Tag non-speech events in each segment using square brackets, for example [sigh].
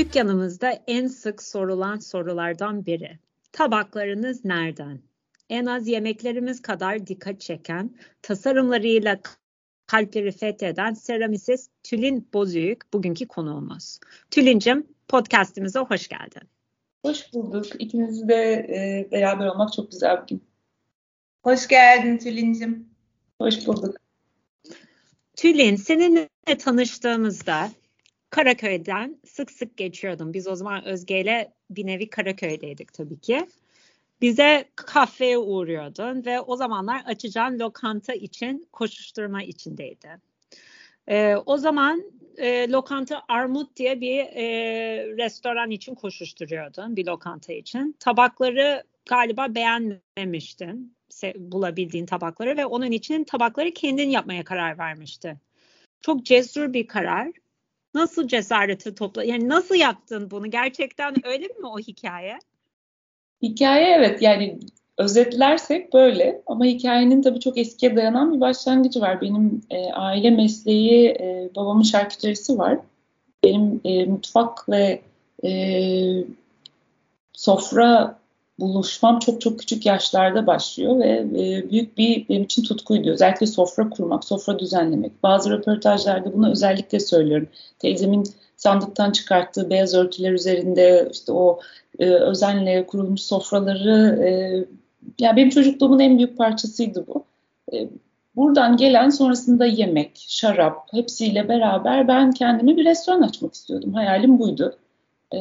Dükkanımızda en sık sorulan sorulardan biri. Tabaklarınız nereden? En az yemeklerimiz kadar dikkat çeken, tasarımlarıyla kalpleri fetheden seramist Tülin Bozüyük bugünkü konuğumuz. Tülin'cim podcastimize hoş geldin. Hoş bulduk. İkiniz de e, beraber olmak çok güzel bir gün. Hoş geldin Tülin'cim. Hoş bulduk. Tülin, seninle tanıştığımızda Karaköy'den sık sık geçiyordum. Biz o zaman Özge ile bir nevi Karaköy'deydik tabii ki. Bize kafeye uğruyordun ve o zamanlar açacağın lokanta için koşuşturma içindeydi. Ee, o zaman e, lokanta Armut diye bir e, restoran için koşuşturuyordun, bir lokanta için. Tabakları galiba beğenmemiştin, bulabildiğin tabakları ve onun için tabakları kendin yapmaya karar vermişti. Çok cesur bir karar Nasıl cesareti topla? Yani nasıl yaptın bunu? Gerçekten öyle mi o hikaye? Hikaye evet yani özetlersek böyle ama hikayenin tabii çok eskiye dayanan bir başlangıcı var. Benim e, aile mesleği e, babamın şarküterisi var. Benim e, mutfak ve e, sofra buluşmam çok çok küçük yaşlarda başlıyor ve e, büyük bir benim için tutkuydu. Özellikle sofra kurmak, sofra düzenlemek. Bazı röportajlarda bunu özellikle söylüyorum. Teyzemin sandıktan çıkarttığı beyaz örtüler üzerinde işte o e, özenle kurulmuş sofraları e, yani benim çocukluğumun en büyük parçasıydı bu. E, buradan gelen sonrasında yemek, şarap hepsiyle beraber ben kendime bir restoran açmak istiyordum. Hayalim buydu. E,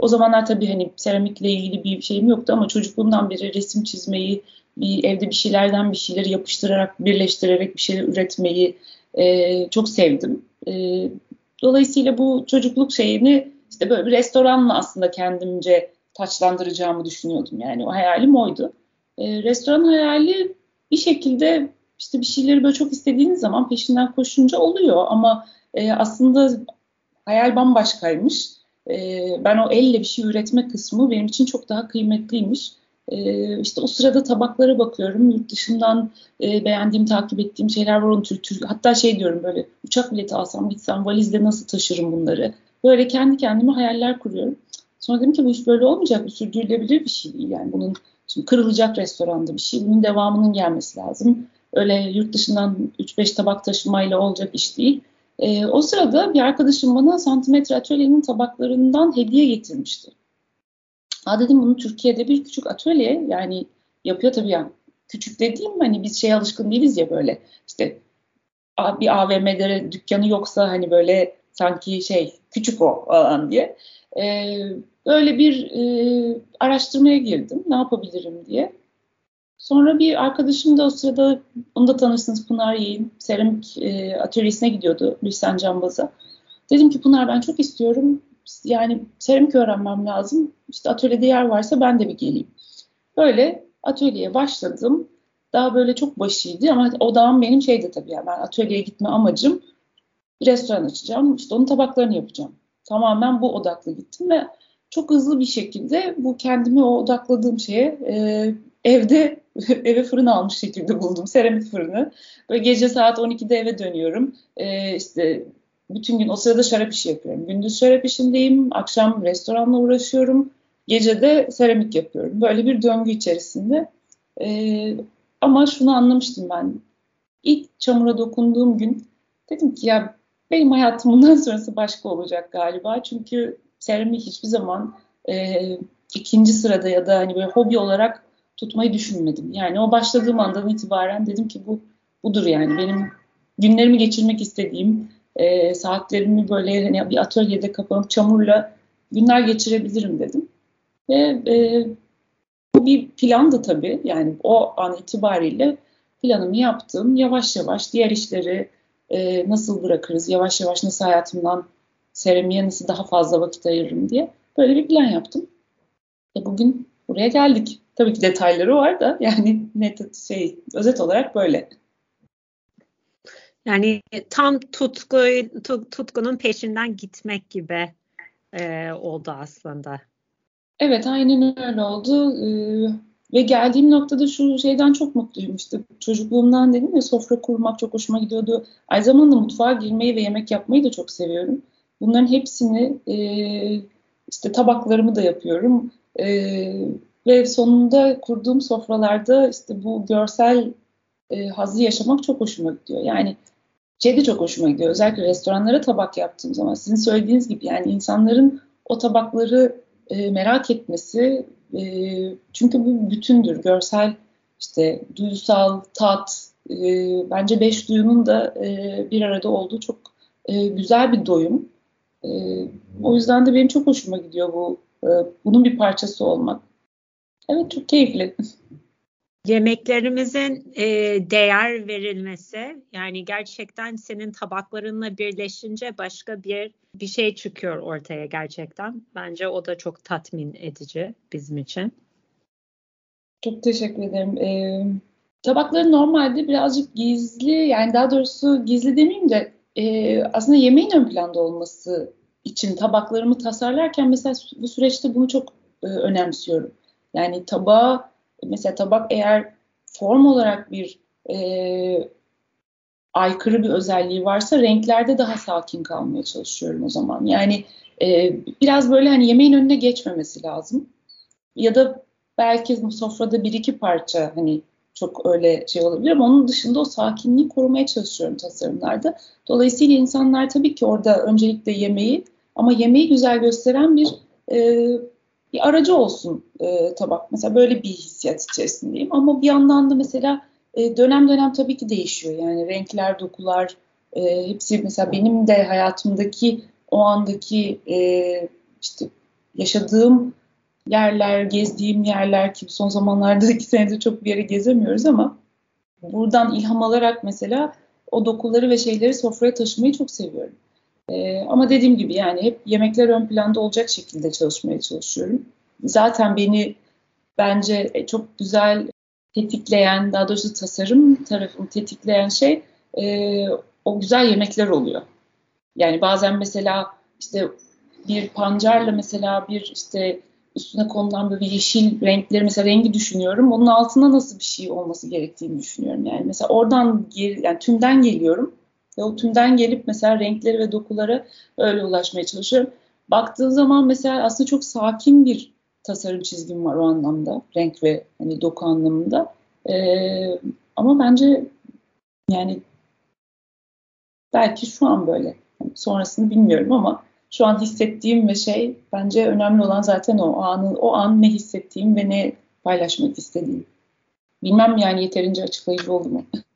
o zamanlar tabii hani seramikle ilgili bir şeyim yoktu ama çocukluğumdan beri resim çizmeyi, bir evde bir şeylerden bir şeyleri yapıştırarak, birleştirerek bir şeyler üretmeyi e, çok sevdim. E, dolayısıyla bu çocukluk şeyini işte böyle bir restoranla aslında kendimce taçlandıracağımı düşünüyordum. Yani o hayalim oydu. E, restoran hayali bir şekilde işte bir şeyleri böyle çok istediğiniz zaman peşinden koşunca oluyor ama e, aslında hayal bambaşkaymış. E, ben o elle bir şey üretme kısmı benim için çok daha kıymetliymiş. E, işte o sırada tabaklara bakıyorum. Yurt dışından e, beğendiğim, takip ettiğim şeyler var. Onun tür, tür, hatta şey diyorum böyle uçak bileti alsam gitsem valizle nasıl taşırım bunları. Böyle kendi kendime hayaller kuruyorum. Sonra dedim ki bu iş böyle olmayacak. Bu sürdürülebilir bir şey değil. Yani bunun şimdi kırılacak restoranda bir şey. Bunun devamının gelmesi lazım. Öyle yurt dışından 3-5 tabak taşımayla olacak iş değil. E, o sırada bir arkadaşım bana santimetre atölyenin tabaklarından hediye getirmişti. Aa dedim bunu Türkiye'de bir küçük atölye yani yapıyor tabii yani. Küçük dediğim hani biz şey alışkın değiliz ya böyle işte bir AVM'de dükkanı yoksa hani böyle sanki şey küçük o alan diye. Ee, böyle bir e, araştırmaya girdim ne yapabilirim diye. Sonra bir arkadaşım da o sırada onu da tanırsınız Pınar Yeğin seramik e, atölyesine gidiyordu Lüsen Cambaz'a. Dedim ki Pınar ben çok istiyorum yani seramik öğrenmem lazım. İşte atölyede yer varsa ben de bir geleyim. Böyle atölyeye başladım. Daha böyle çok başıydı ama odağım benim şeydi tabii yani ben atölyeye gitme amacım bir restoran açacağım. İşte onun tabaklarını yapacağım. Tamamen bu odaklı gittim ve çok hızlı bir şekilde bu kendimi o odakladığım şeye e, evde [laughs] eve fırın almış şekilde buldum. Seramik fırını. Böyle gece saat 12'de eve dönüyorum. Ee, işte bütün gün o sırada şarap işi yapıyorum. Gündüz şarap işindeyim. Akşam restoranla uğraşıyorum. Gece de seramik yapıyorum. Böyle bir döngü içerisinde. Ee, ama şunu anlamıştım ben. İlk çamura dokunduğum gün dedim ki ya benim hayatım bundan sonrası başka olacak galiba. Çünkü seramik hiçbir zaman e, ikinci sırada ya da hani böyle hobi olarak tutmayı düşünmedim. Yani o başladığım andan itibaren dedim ki bu budur yani benim günlerimi geçirmek istediğim e, saatlerimi böyle hani bir atölyede kapanıp çamurla günler geçirebilirim dedim. Ve e, bu bir plandı tabii. Yani o an itibariyle planımı yaptım. Yavaş yavaş diğer işleri e, nasıl bırakırız, yavaş yavaş nasıl hayatımdan seramiğe nasıl daha fazla vakit ayırırım diye böyle bir plan yaptım. E bugün buraya geldik. Tabii ki detayları var da yani net şey özet olarak böyle. Yani tam tutku tutkunun peşinden gitmek gibi e, oldu aslında. Evet aynen öyle oldu. Ee, ve geldiğim noktada şu şeyden çok mutluyum işte çocukluğumdan dedim ya sofra kurmak çok hoşuma gidiyordu. Aynı zamanda mutfağa girmeyi ve yemek yapmayı da çok seviyorum. bunların hepsini e, işte tabaklarımı da yapıyorum. E, ve sonunda kurduğum sofralarda işte bu görsel e, hazzı yaşamak çok hoşuma gidiyor. Yani şey de çok hoşuma gidiyor. Özellikle restoranlara tabak yaptığım zaman sizin söylediğiniz gibi yani insanların o tabakları e, merak etmesi e, çünkü bu bütündür. Görsel işte duysal, tat e, bence beş duyunun da e, bir arada olduğu çok e, güzel bir doyum. E, o yüzden de benim çok hoşuma gidiyor bu e, bunun bir parçası olmak. Evet çok keyifli. Yemeklerimizin e, değer verilmesi yani gerçekten senin tabaklarınla birleşince başka bir bir şey çıkıyor ortaya gerçekten. Bence o da çok tatmin edici bizim için. Çok teşekkür ederim. Ee, tabakların normalde birazcık gizli yani daha doğrusu gizli demeyeyim de e, aslında yemeğin ön planda olması için tabaklarımı tasarlarken mesela bu süreçte bunu çok e, önemsiyorum. Yani tabağı mesela tabak eğer form olarak bir e, aykırı bir özelliği varsa renklerde daha sakin kalmaya çalışıyorum o zaman. Yani e, biraz böyle hani yemeğin önüne geçmemesi lazım. Ya da belki sofrada bir iki parça hani çok öyle şey olabilir ama onun dışında o sakinliği korumaya çalışıyorum tasarımlarda. Dolayısıyla insanlar tabii ki orada öncelikle yemeği ama yemeği güzel gösteren bir e, bir aracı olsun e, tabak. Mesela böyle bir hissiyat içerisindeyim. Ama bir yandan da mesela e, dönem dönem tabii ki değişiyor. Yani renkler, dokular e, hepsi mesela benim de hayatımdaki o andaki e, işte yaşadığım yerler, gezdiğim yerler ki son zamanlarda iki senedir çok bir yere gezemiyoruz ama buradan ilham alarak mesela o dokuları ve şeyleri sofraya taşımayı çok seviyorum. Ee, ama dediğim gibi yani hep yemekler ön planda olacak şekilde çalışmaya çalışıyorum. Zaten beni bence e, çok güzel tetikleyen, daha doğrusu tasarım tarafını tetikleyen şey e, o güzel yemekler oluyor. Yani bazen mesela işte bir pancarla mesela bir işte üstüne konulan böyle yeşil renkleri mesela rengi düşünüyorum. Onun altında nasıl bir şey olması gerektiğini düşünüyorum. Yani mesela oradan yani tümden geliyorum ve o tümden gelip mesela renkleri ve dokulara öyle ulaşmaya çalışıyorum. Baktığın zaman mesela aslında çok sakin bir tasarım çizgim var o anlamda. Renk ve hani doku anlamında. Ee, ama bence yani belki şu an böyle. Sonrasını bilmiyorum ama şu an hissettiğim ve şey bence önemli olan zaten o, anın o an ne hissettiğim ve ne paylaşmak istediğim. Bilmem yani yeterince açıklayıcı oldu mu? [laughs]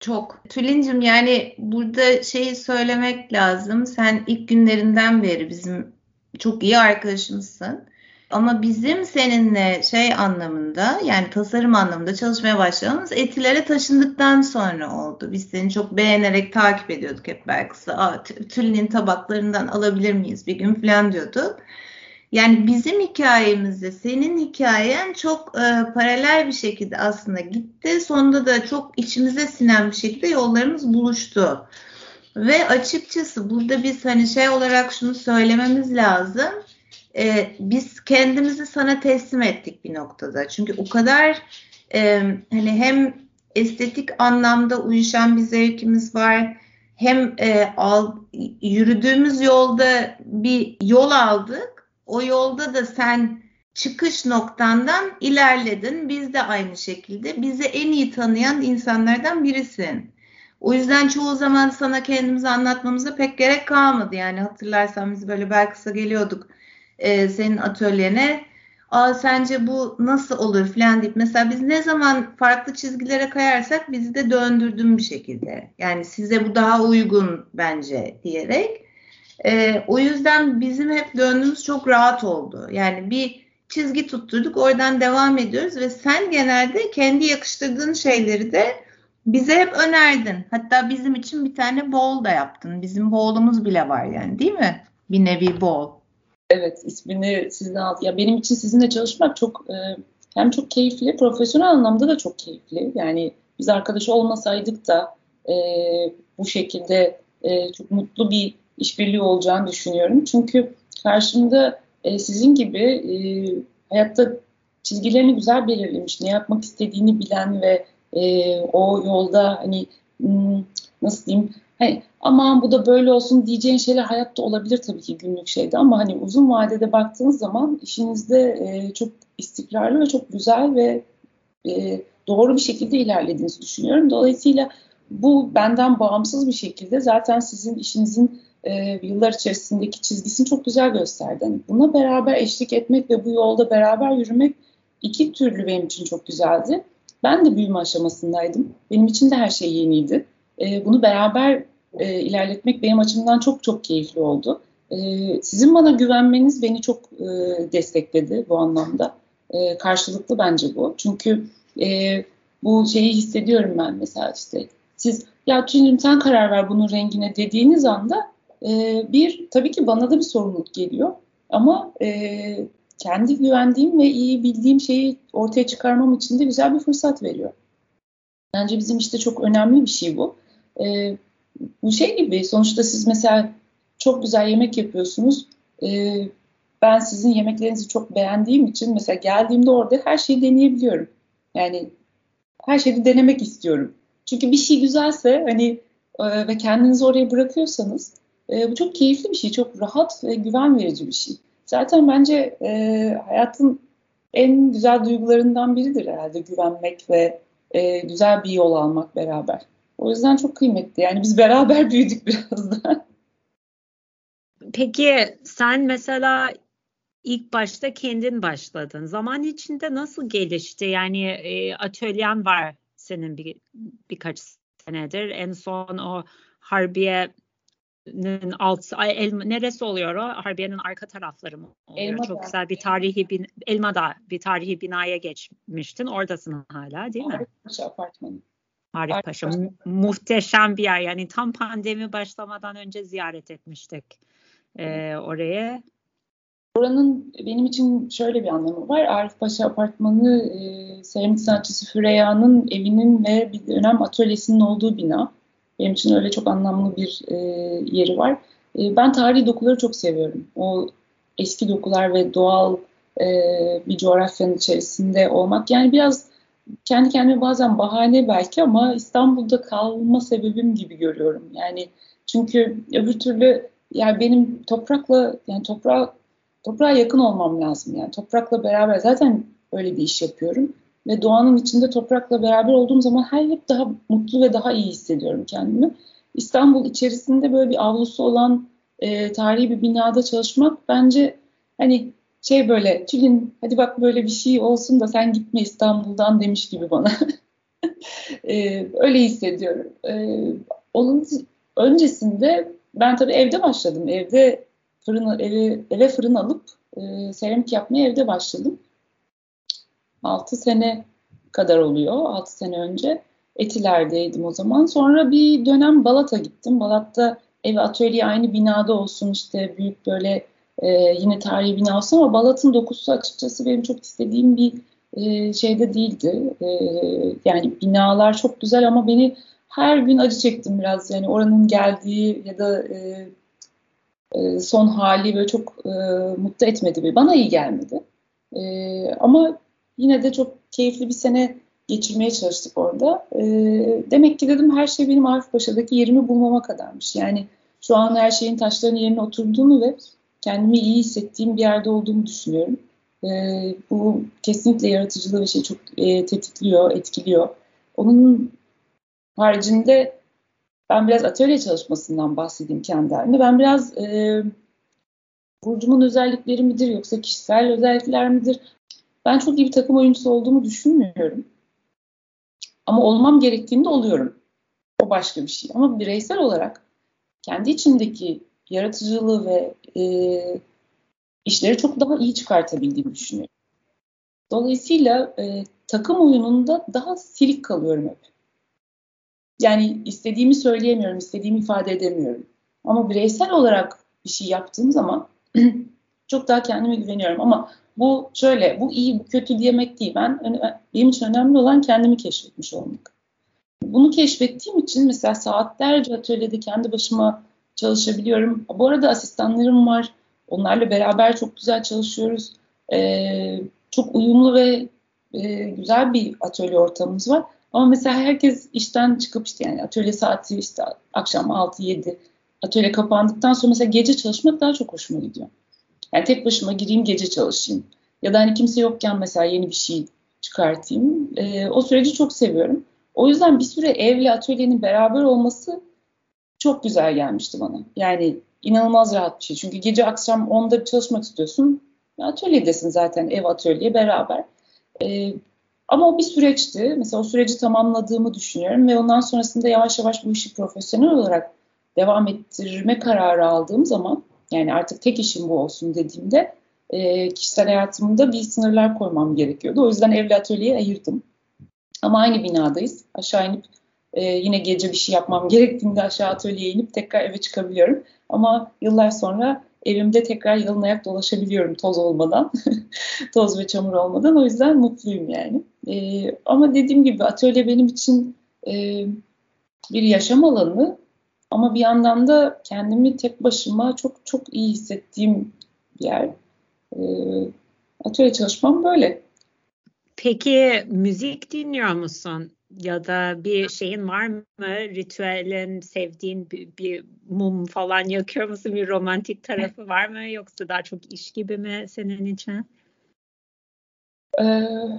Çok. Tülin'cim yani burada şeyi söylemek lazım. Sen ilk günlerinden beri bizim çok iyi arkadaşımızsın. Ama bizim seninle şey anlamında yani tasarım anlamında çalışmaya başlamamız etilere taşındıktan sonra oldu. Biz seni çok beğenerek takip ediyorduk hep belki. Tülin'in tabaklarından alabilir miyiz bir gün falan diyorduk. Yani bizim hikayemizde senin hikayen çok e, paralel bir şekilde aslında gitti. Sonunda da çok içimize sinen bir şekilde yollarımız buluştu. Ve açıkçası burada biz hani şey olarak şunu söylememiz lazım. E, biz kendimizi sana teslim ettik bir noktada. Çünkü o kadar e, hani hem estetik anlamda uyuşan bir zevkimiz var. Hem e, al, yürüdüğümüz yolda bir yol aldık o yolda da sen çıkış noktandan ilerledin. Biz de aynı şekilde. Bizi en iyi tanıyan insanlardan birisin. O yüzden çoğu zaman sana kendimizi anlatmamıza pek gerek kalmadı. Yani hatırlarsan biz böyle belki geliyorduk e, senin atölyene. Aa sence bu nasıl olur falan deyip mesela biz ne zaman farklı çizgilere kayarsak bizi de döndürdün bir şekilde. Yani size bu daha uygun bence diyerek. E, o yüzden bizim hep döndüğümüz çok rahat oldu. Yani bir çizgi tutturduk oradan devam ediyoruz ve sen genelde kendi yakıştırdığın şeyleri de bize hep önerdin. Hatta bizim için bir tane bowl da yaptın. Bizim bowl'umuz bile var yani değil mi? Bir nevi bowl. Evet ismini sizden aldı. Ya benim için sizinle çalışmak çok e, hem çok keyifli, profesyonel anlamda da çok keyifli. Yani biz arkadaş olmasaydık da e, bu şekilde e, çok mutlu bir işbirliği olacağını düşünüyorum. Çünkü karşımda e, sizin gibi e, hayatta çizgilerini güzel belirlemiş, ne yapmak istediğini bilen ve e, o yolda hani hmm, nasıl diyeyim hani aman bu da böyle olsun diyeceğin şeyler hayatta olabilir tabii ki günlük şeyde ama hani uzun vadede baktığınız zaman işinizde e, çok istikrarlı ve çok güzel ve e, doğru bir şekilde ilerlediğinizi düşünüyorum. Dolayısıyla bu benden bağımsız bir şekilde zaten sizin işinizin e, yıllar içerisindeki çizgisini çok güzel gösterdi. Yani buna beraber eşlik etmek ve bu yolda beraber yürümek iki türlü benim için çok güzeldi. Ben de büyüme aşamasındaydım. Benim için de her şey yeniydi. E, bunu beraber e, ilerletmek benim açımdan çok çok keyifli oldu. E, sizin bana güvenmeniz beni çok e, destekledi bu anlamda. E, karşılıklı bence bu. Çünkü e, bu şeyi hissediyorum ben mesela işte siz ya Tülin'cim sen karar ver bunun rengine dediğiniz anda e, bir tabii ki bana da bir sorumluluk geliyor ama e, kendi güvendiğim ve iyi bildiğim şeyi ortaya çıkarmam için de güzel bir fırsat veriyor. Bence bizim işte çok önemli bir şey bu. E, bu şey gibi sonuçta siz mesela çok güzel yemek yapıyorsunuz. E, ben sizin yemeklerinizi çok beğendiğim için mesela geldiğimde orada her şeyi deneyebiliyorum. Yani her şeyi denemek istiyorum. Çünkü bir şey güzelse hani e, ve kendinizi oraya bırakıyorsanız e, bu çok keyifli bir şey, çok rahat ve güven verici bir şey. Zaten bence e, hayatın en güzel duygularından biridir herhalde güvenmek ve e, güzel bir yol almak beraber. O yüzden çok kıymetli. Yani biz beraber [laughs] büyüdük biraz da. Peki sen mesela ilk başta kendin başladın. Zaman içinde nasıl gelişti? Yani e, atölyen var senin bir birkaç senedir. En son o Harbiye'nin alt el, neresi oluyor o? Harbiye'nin arka tarafları mı oluyor? Elmada. Çok güzel bir tarihi bin, Elma'da bir tarihi binaya geçmiştin. Oradasın hala değil mi? Arif Paşa Apartmanı. Arif Paşa. Mu- muhteşem bir yer. Yani tam pandemi başlamadan önce ziyaret etmiştik e, oraya. Oranın benim için şöyle bir anlamı var. Arif Paşa Apartmanı e, seramik sanatçısı Füreyya'nın evinin ve bir dönem atölyesinin olduğu bina. Benim için öyle çok anlamlı bir e, yeri var. E, ben tarihi dokuları çok seviyorum. O eski dokular ve doğal e, bir coğrafyanın içerisinde olmak. Yani biraz kendi kendime bazen bahane belki ama İstanbul'da kalma sebebim gibi görüyorum. Yani çünkü öbür türlü yani benim toprakla yani toprağa toprağa yakın olmam lazım yani toprakla beraber zaten öyle bir iş yapıyorum ve doğanın içinde toprakla beraber olduğum zaman her hep daha mutlu ve daha iyi hissediyorum kendimi. İstanbul içerisinde böyle bir avlusu olan e, tarihi bir binada çalışmak bence hani şey böyle Tülin hadi bak böyle bir şey olsun da sen gitme İstanbul'dan demiş gibi bana. [laughs] e, öyle hissediyorum. E, onun öncesinde ben tabii evde başladım. Evde fırını eve, eve fırın alıp e, seramik yapmaya evde başladım. 6 sene kadar oluyor. 6 sene önce. Etiler'deydim o zaman. Sonra bir dönem Balat'a gittim. Balat'ta ev atölye aynı binada olsun işte büyük böyle e, yine tarihi bina olsun ama Balat'ın dokusu açıkçası benim çok istediğim bir e, şeyde değildi. E, yani binalar çok güzel ama beni her gün acı çektim biraz. Yani oranın geldiği ya da e, e, son hali böyle çok e, mutlu etmedi. Bana iyi gelmedi. E, ama yine de çok keyifli bir sene geçirmeye çalıştık orada. E, demek ki dedim her şey benim Arif Paşa'daki yerimi bulmama kadarmış. Yani şu an her şeyin taşların yerine oturduğunu ve kendimi iyi hissettiğim bir yerde olduğumu düşünüyorum. E, bu kesinlikle yaratıcılığı ve şey çok e, tetikliyor, etkiliyor. Onun haricinde ben biraz atölye çalışmasından bahsedeyim kendi halimde. Ben biraz e, burcumun özellikleri midir yoksa kişisel özellikler midir? Ben çok iyi bir takım oyuncusu olduğumu düşünmüyorum. Ama olmam gerektiğinde oluyorum. O başka bir şey. Ama bireysel olarak kendi içindeki yaratıcılığı ve e, işleri çok daha iyi çıkartabildiğimi düşünüyorum. Dolayısıyla e, takım oyununda daha silik kalıyorum hep. Yani istediğimi söyleyemiyorum, istediğimi ifade edemiyorum. Ama bireysel olarak bir şey yaptığım zaman [clears throat] çok daha kendime güveniyorum. Ama bu şöyle, bu iyi, bu kötü demek değil. Ben benim için önemli olan kendimi keşfetmiş olmak. Bunu keşfettiğim için mesela saatlerce atölyede kendi başıma çalışabiliyorum. Bu arada asistanlarım var. Onlarla beraber çok güzel çalışıyoruz. Ee, çok uyumlu ve e, güzel bir atölye ortamımız var. Ama mesela herkes işten çıkıp işte yani atölye saati işte akşam 6-7 atölye kapandıktan sonra mesela gece çalışmak daha çok hoşuma gidiyor. Yani tek başıma gireyim gece çalışayım. Ya da hani kimse yokken mesela yeni bir şey çıkartayım. E, o süreci çok seviyorum. O yüzden bir süre evle atölyenin beraber olması çok güzel gelmişti bana. Yani inanılmaz rahat bir şey. Çünkü gece akşam 10'da çalışmak istiyorsun. Atölyedesin zaten ev atölye beraber. E, ama o bir süreçti. Mesela o süreci tamamladığımı düşünüyorum ve ondan sonrasında yavaş yavaş bu işi profesyonel olarak devam ettirme kararı aldığım zaman yani artık tek işim bu olsun dediğimde e, kişisel hayatımda bir sınırlar koymam gerekiyordu. O yüzden evli atölyeyi ayırdım. Ama aynı binadayız. Aşağı inip e, yine gece bir şey yapmam gerektiğinde aşağı atölyeye inip tekrar eve çıkabiliyorum. Ama yıllar sonra evimde tekrar yalın ayak dolaşabiliyorum toz olmadan, [laughs] toz ve çamur olmadan. O yüzden mutluyum yani. E, ama dediğim gibi atölye benim için e, bir yaşam alanı ama bir yandan da kendimi tek başıma çok çok iyi hissettiğim bir yer. E, atölye çalışmam böyle. Peki müzik dinliyor musun? Ya da bir şeyin var mı? Ritüelin, sevdiğin bir, bir mum falan yakıyor musun? Bir romantik tarafı [laughs] var mı? Yoksa daha çok iş gibi mi senin için? Ee,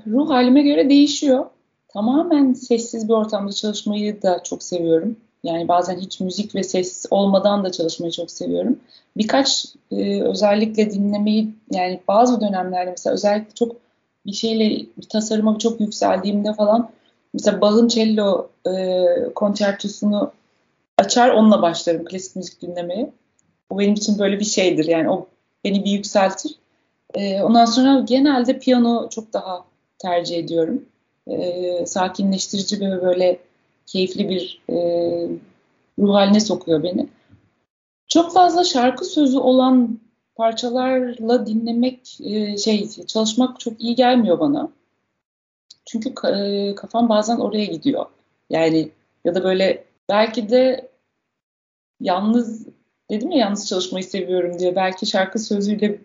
ruh halime göre değişiyor. Tamamen sessiz bir ortamda çalışmayı da çok seviyorum. Yani bazen hiç müzik ve ses olmadan da çalışmayı çok seviyorum. Birkaç e, özellikle dinlemeyi yani bazı dönemlerde mesela özellikle çok bir şeyle bir tasarıma çok yükseldiğimde falan mesela Bach'ın cello e, konçertosunu açar onunla başlarım klasik müzik dinlemeye. O benim için böyle bir şeydir yani o beni bir yükseltir. E, ondan sonra genelde piyano çok daha tercih ediyorum. E, sakinleştirici ve böyle keyifli bir e, ruh haline sokuyor beni. Çok fazla şarkı sözü olan parçalarla dinlemek e, şey çalışmak çok iyi gelmiyor bana. Çünkü e, kafam bazen oraya gidiyor. Yani ya da böyle belki de yalnız dedim ya yalnız çalışmayı seviyorum diye belki şarkı sözüyle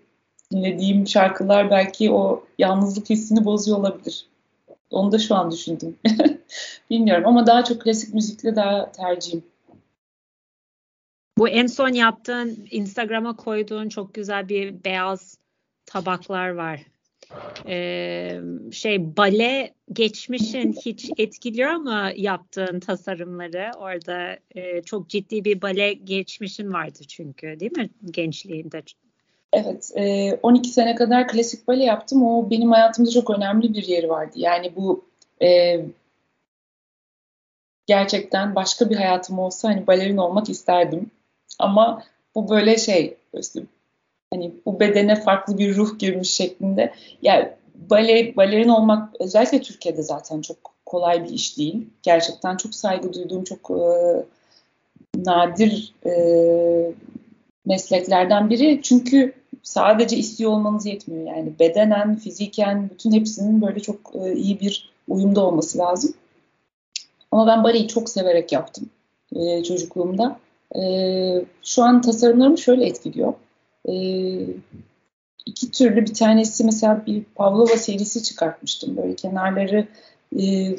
dinlediğim şarkılar belki o yalnızlık hissini bozuyor olabilir. Onu da şu an düşündüm. [laughs] Bilmiyorum ama daha çok klasik müzikle daha tercihim. Bu en son yaptığın Instagram'a koyduğun çok güzel bir beyaz tabaklar var. Ee, şey bale geçmişin hiç etkiliyor mu yaptığın tasarımları? Orada e, çok ciddi bir bale geçmişin vardı çünkü değil mi gençliğinde? Evet, e, 12 sene kadar klasik bale yaptım. O benim hayatımda çok önemli bir yeri vardı. Yani bu e, gerçekten başka bir hayatım olsa hani balerin olmak isterdim. Ama bu böyle şey hani bu bedene farklı bir ruh girmiş şeklinde. Yani bale, balerin olmak özellikle Türkiye'de zaten çok kolay bir iş değil. Gerçekten çok saygı duyduğum çok e, nadir e, mesleklerden biri. Çünkü sadece istiyor olmanız yetmiyor. Yani bedenen, fiziken bütün hepsinin böyle çok e, iyi bir uyumda olması lazım. Ama ben baleyi çok severek yaptım e, çocukluğumda. E, şu an tasarımlarımı şöyle etkiliyor. E, iki türlü bir tanesi mesela bir Pavlova serisi çıkartmıştım. Böyle kenarları e,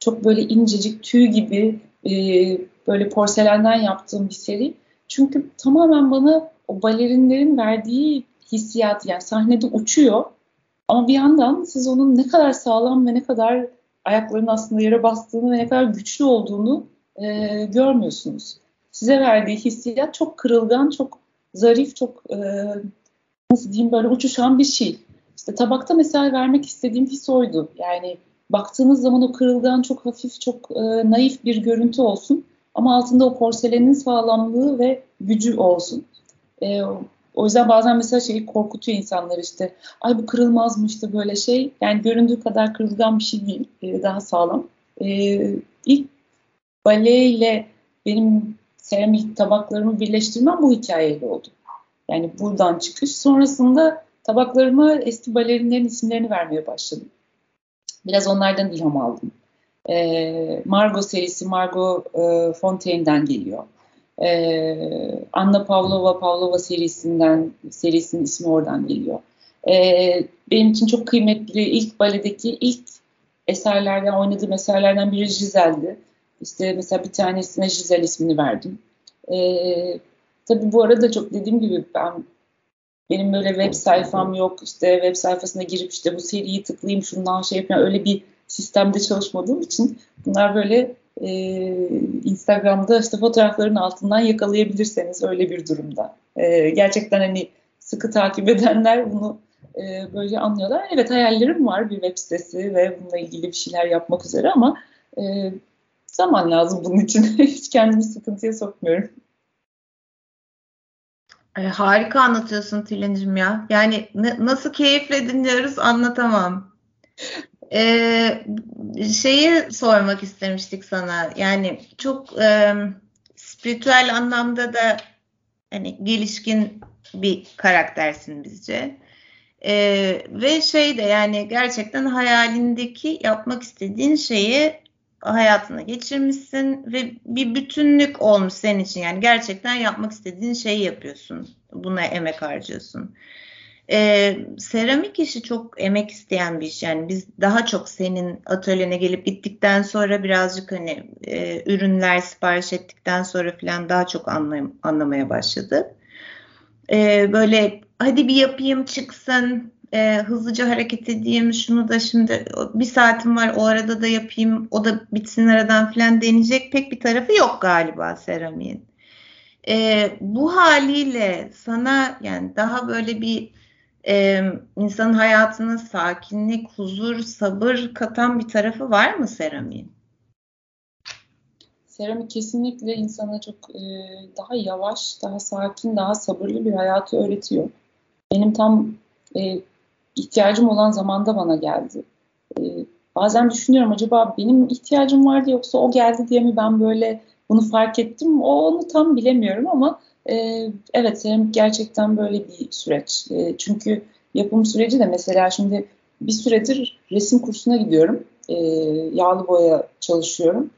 çok böyle incecik tüy gibi e, böyle porselenden yaptığım bir seri. Çünkü tamamen bana o balerinlerin verdiği hissiyat yani sahnede uçuyor ama bir yandan siz onun ne kadar sağlam ve ne kadar ayaklarının aslında yere bastığını ve ne kadar güçlü olduğunu e, görmüyorsunuz. Size verdiği hissiyat çok kırılgan, çok zarif, çok e, nasıl diyeyim böyle uçuşan bir şey. İşte tabakta mesela vermek istediğim his oydu. Yani baktığınız zaman o kırılgan, çok hafif, çok e, naif bir görüntü olsun. Ama altında o porselenin sağlamlığı ve gücü olsun. E, o yüzden bazen mesela şeyi korkutuyor insanlar işte. Ay bu kırılmaz mı işte böyle şey. Yani göründüğü kadar kırılgan bir şey değil. E, daha sağlam. E, ilk baleyle benim seramik tabaklarımı birleştirmem bu hikayeyle oldu. Yani buradan çıkış. Sonrasında tabaklarıma eski balerinlerin isimlerini vermeye başladım. Biraz onlardan ilham aldım. E, Margot serisi Margot e, Fontaine'den geliyor. Ee, Anna Pavlova Pavlova serisinden serisinin ismi oradan geliyor. Ee, benim için çok kıymetli ilk baledeki ilk eserlerden, oynadığım eserlerden biri Gisel'di. İşte mesela bir tanesine Gisel ismini verdim. Ee, tabii bu arada çok dediğim gibi ben benim böyle web sayfam yok. İşte web sayfasına girip işte bu seriyi tıklayayım şundan şey yapayım. Öyle bir sistemde çalışmadığım için bunlar böyle e, Instagram'da işte fotoğrafların altından yakalayabilirseniz öyle bir durumda. E, gerçekten hani sıkı takip edenler bunu e, böyle anlıyorlar. Evet hayallerim var bir web sitesi ve bununla ilgili bir şeyler yapmak üzere ama e, zaman lazım bunun için. [laughs] Hiç kendimi sıkıntıya sokmuyorum. E, harika anlatıyorsun Tülin'cim ya. Yani nasıl keyifle dinliyoruz anlatamam. Ee, şeyi sormak istemiştik sana. Yani çok e, spiritüel anlamda da hani gelişkin bir karaktersin bizce. Ee, ve şey de yani gerçekten hayalindeki yapmak istediğin şeyi hayatına geçirmişsin ve bir bütünlük olmuş senin için. Yani gerçekten yapmak istediğin şeyi yapıyorsun. Buna emek harcıyorsun. Ee, seramik işi çok emek isteyen bir iş. Yani biz daha çok senin atölyene gelip gittikten sonra birazcık hani e, ürünler sipariş ettikten sonra falan daha çok anlay- anlamaya başladık. Ee, böyle hadi bir yapayım çıksın e, hızlıca hareket edeyim şunu da şimdi bir saatim var o arada da yapayım o da bitsin aradan falan deneyecek pek bir tarafı yok galiba seramiğin. E, bu haliyle sana yani daha böyle bir e, insanın hayatına sakinlik, huzur, sabır katan bir tarafı var mı seramiğin? Seramik kesinlikle insana çok e, daha yavaş, daha sakin, daha sabırlı bir hayatı öğretiyor. Benim tam e, ihtiyacım olan zamanda bana geldi. E, bazen düşünüyorum acaba benim ihtiyacım vardı yoksa o geldi diye mi ben böyle bunu fark ettim? O onu tam bilemiyorum ama evet seramik gerçekten böyle bir süreç. E, çünkü yapım süreci de mesela şimdi bir süredir resim kursuna gidiyorum. E, yağlı boya çalışıyorum.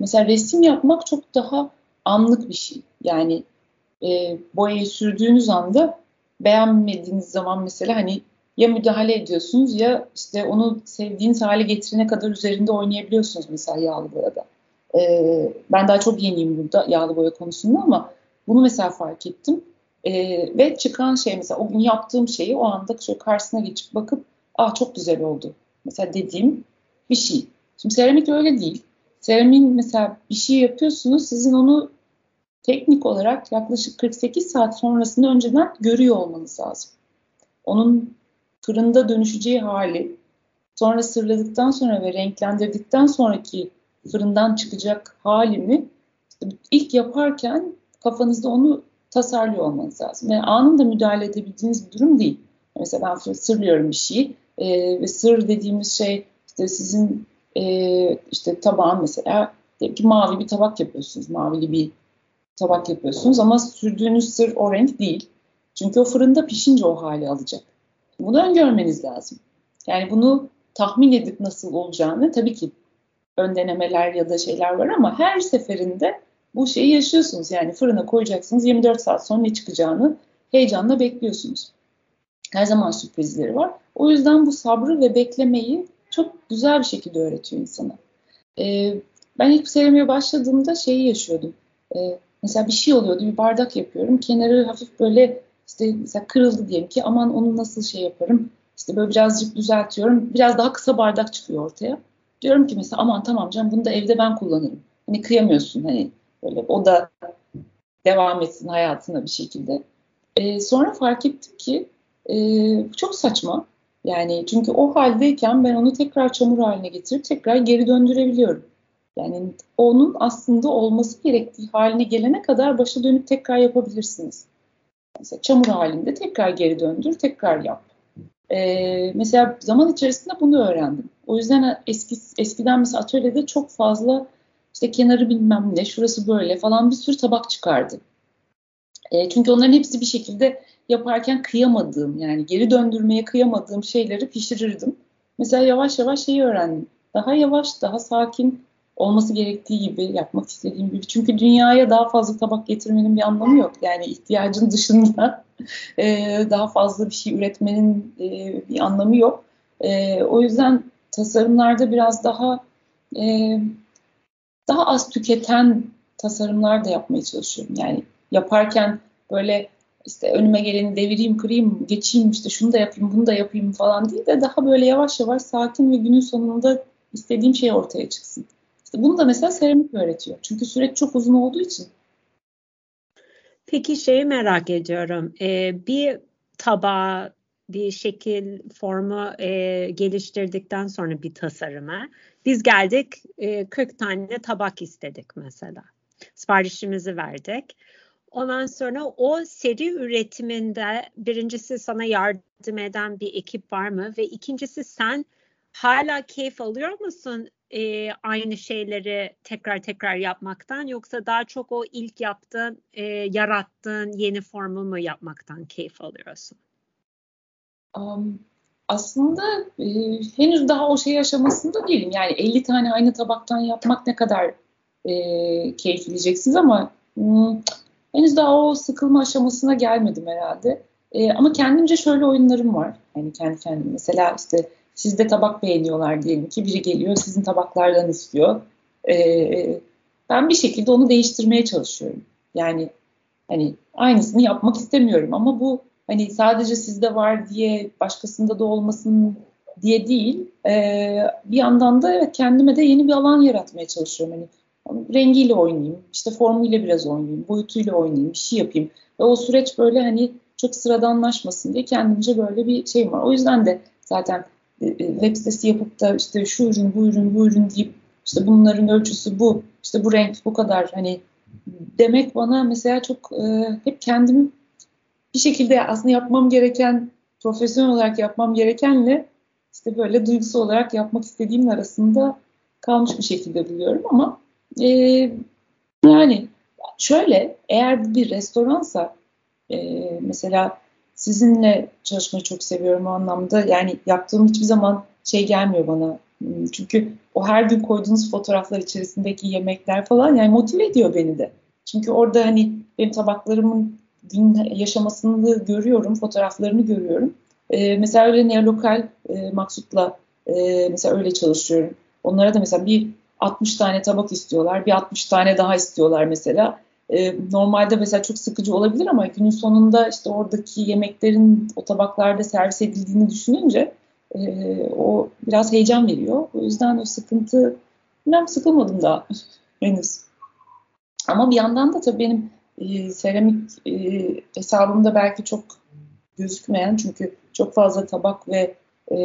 Mesela resim yapmak çok daha anlık bir şey. Yani e, boyayı sürdüğünüz anda beğenmediğiniz zaman mesela hani ya müdahale ediyorsunuz ya işte onu sevdiğiniz hale getirene kadar üzerinde oynayabiliyorsunuz mesela yağlı boyada. Ee, ben daha çok yeniyim burada yağlı boya konusunda ama bunu mesela fark ettim. Ee, ve çıkan şey mesela o gün yaptığım şeyi o anda şöyle karşısına geçip bakıp ah çok güzel oldu. Mesela dediğim bir şey. Şimdi seramik öyle değil. Seramiğin mesela bir şey yapıyorsunuz sizin onu teknik olarak yaklaşık 48 saat sonrasında önceden görüyor olmanız lazım. Onun fırında dönüşeceği hali, sonra sırladıktan sonra ve renklendirdikten sonraki fırından çıkacak halini işte ilk yaparken kafanızda onu tasarlıyor olmanız lazım. Yani anında müdahale edebildiğiniz bir durum değil. Mesela ben sırlıyorum bir şeyi e, ve sır dediğimiz şey işte sizin e, işte tabağın mesela ki mavi bir tabak yapıyorsunuz. Mavili bir tabak yapıyorsunuz ama sürdüğünüz sır o renk değil. Çünkü o fırında pişince o hali alacak. Bunu öngörmeniz lazım. Yani bunu tahmin edip nasıl olacağını tabii ki ön denemeler ya da şeyler var ama her seferinde bu şeyi yaşıyorsunuz. Yani fırına koyacaksınız 24 saat sonra ne çıkacağını heyecanla bekliyorsunuz. Her zaman sürprizleri var. O yüzden bu sabrı ve beklemeyi çok güzel bir şekilde öğretiyor insana. Ee, ben ilk seramiğe başladığımda şeyi yaşıyordum. Ee, Mesela bir şey oluyordu, bir bardak yapıyorum. Kenarı hafif böyle işte mesela kırıldı diyelim ki aman onu nasıl şey yaparım. İşte böyle birazcık düzeltiyorum. Biraz daha kısa bardak çıkıyor ortaya. Diyorum ki mesela aman tamam canım bunu da evde ben kullanırım. Hani kıyamıyorsun hani böyle o da devam etsin hayatına bir şekilde. Ee, sonra fark ettim ki e, çok saçma. Yani çünkü o haldeyken ben onu tekrar çamur haline getirip tekrar geri döndürebiliyorum. Yani onun aslında olması gerektiği haline gelene kadar başa dönüp tekrar yapabilirsiniz. Mesela çamur halinde tekrar geri döndür, tekrar yap. Ee, mesela zaman içerisinde bunu öğrendim. O yüzden eski eskiden mesela atölyede çok fazla işte kenarı bilmem ne, şurası böyle falan bir sürü tabak çıkardı. E, çünkü onların hepsi bir şekilde yaparken kıyamadığım yani geri döndürmeye kıyamadığım şeyleri pişirirdim. Mesela yavaş yavaş şeyi öğrendim. Daha yavaş, daha sakin, olması gerektiği gibi, yapmak istediğim gibi. Çünkü dünyaya daha fazla tabak getirmenin bir anlamı yok. Yani ihtiyacın dışında [laughs] e, daha fazla bir şey üretmenin e, bir anlamı yok. E, o yüzden tasarımlarda biraz daha e, daha az tüketen tasarımlar da yapmaya çalışıyorum. Yani yaparken böyle işte önüme geleni devireyim, kırayım, geçeyim, işte şunu da yapayım, bunu da yapayım falan değil de daha böyle yavaş yavaş sakin ve günün sonunda istediğim şey ortaya çıksın. İşte bunu da mesela seramik öğretiyor. Çünkü süreç çok uzun olduğu için. Peki şeyi merak ediyorum. Ee, bir tabağı, bir şekil, formu e, geliştirdikten sonra bir tasarıma biz geldik e, 40 tane tabak istedik mesela. Siparişimizi verdik. Ondan sonra o seri üretiminde birincisi sana yardım eden bir ekip var mı? Ve ikincisi sen hala keyif alıyor musun e, aynı şeyleri tekrar tekrar yapmaktan yoksa daha çok o ilk yaptığın, e, yarattığın yeni formu mu yapmaktan keyif alıyorsun? Um, aslında e, henüz daha o şey aşamasında değilim. Yani 50 tane aynı tabaktan yapmak ne kadar e, keyifleyeceksiniz ama hmm, henüz daha o sıkılma aşamasına gelmedim herhalde. E, ama kendimce şöyle oyunlarım var. Yani kendi kendime. Mesela işte sizde tabak beğeniyorlar diyelim ki biri geliyor sizin tabaklardan istiyor. E, ben bir şekilde onu değiştirmeye çalışıyorum. Yani hani aynısını yapmak istemiyorum ama bu hani sadece sizde var diye başkasında da olmasın diye değil. E, bir yandan da evet kendime de yeni bir alan yaratmaya çalışıyorum. Hani rengiyle oynayayım, işte formuyla biraz oynayayım, boyutuyla oynayayım, bir şey yapayım. Ve o süreç böyle hani çok sıradanlaşmasın diye kendimce böyle bir şey var. O yüzden de zaten e, e, web sitesi yapıp da işte şu ürün, bu ürün, bu ürün deyip işte bunların ölçüsü bu, işte bu renk bu kadar hani demek bana mesela çok e, hep kendimi bir şekilde aslında yapmam gereken, profesyonel olarak yapmam gerekenle işte böyle duygusal olarak yapmak istediğimin arasında kalmış bir şekilde buluyorum ama e, yani şöyle eğer bir restoransa e, mesela sizinle çalışmayı çok seviyorum o anlamda. Yani yaptığım hiçbir zaman şey gelmiyor bana. Hmm, çünkü o her gün koyduğunuz fotoğraflar içerisindeki yemekler falan yani motive ediyor beni de. Çünkü orada hani benim tabaklarımın gün yaşamasını görüyorum, fotoğraflarını görüyorum. Ee, mesela öyle neolokal e, maksutla e, mesela öyle çalışıyorum. Onlara da mesela bir 60 tane tabak istiyorlar, bir 60 tane daha istiyorlar mesela. E, normalde mesela çok sıkıcı olabilir ama günün sonunda işte oradaki yemeklerin o tabaklarda servis edildiğini düşününce e, o biraz heyecan veriyor. O yüzden o sıkıntı, bilmem sıkılmadım daha [laughs] henüz. Ama bir yandan da tabii benim e, seramik e, hesabımda belki çok gözükmeyen çünkü çok fazla tabak ve e,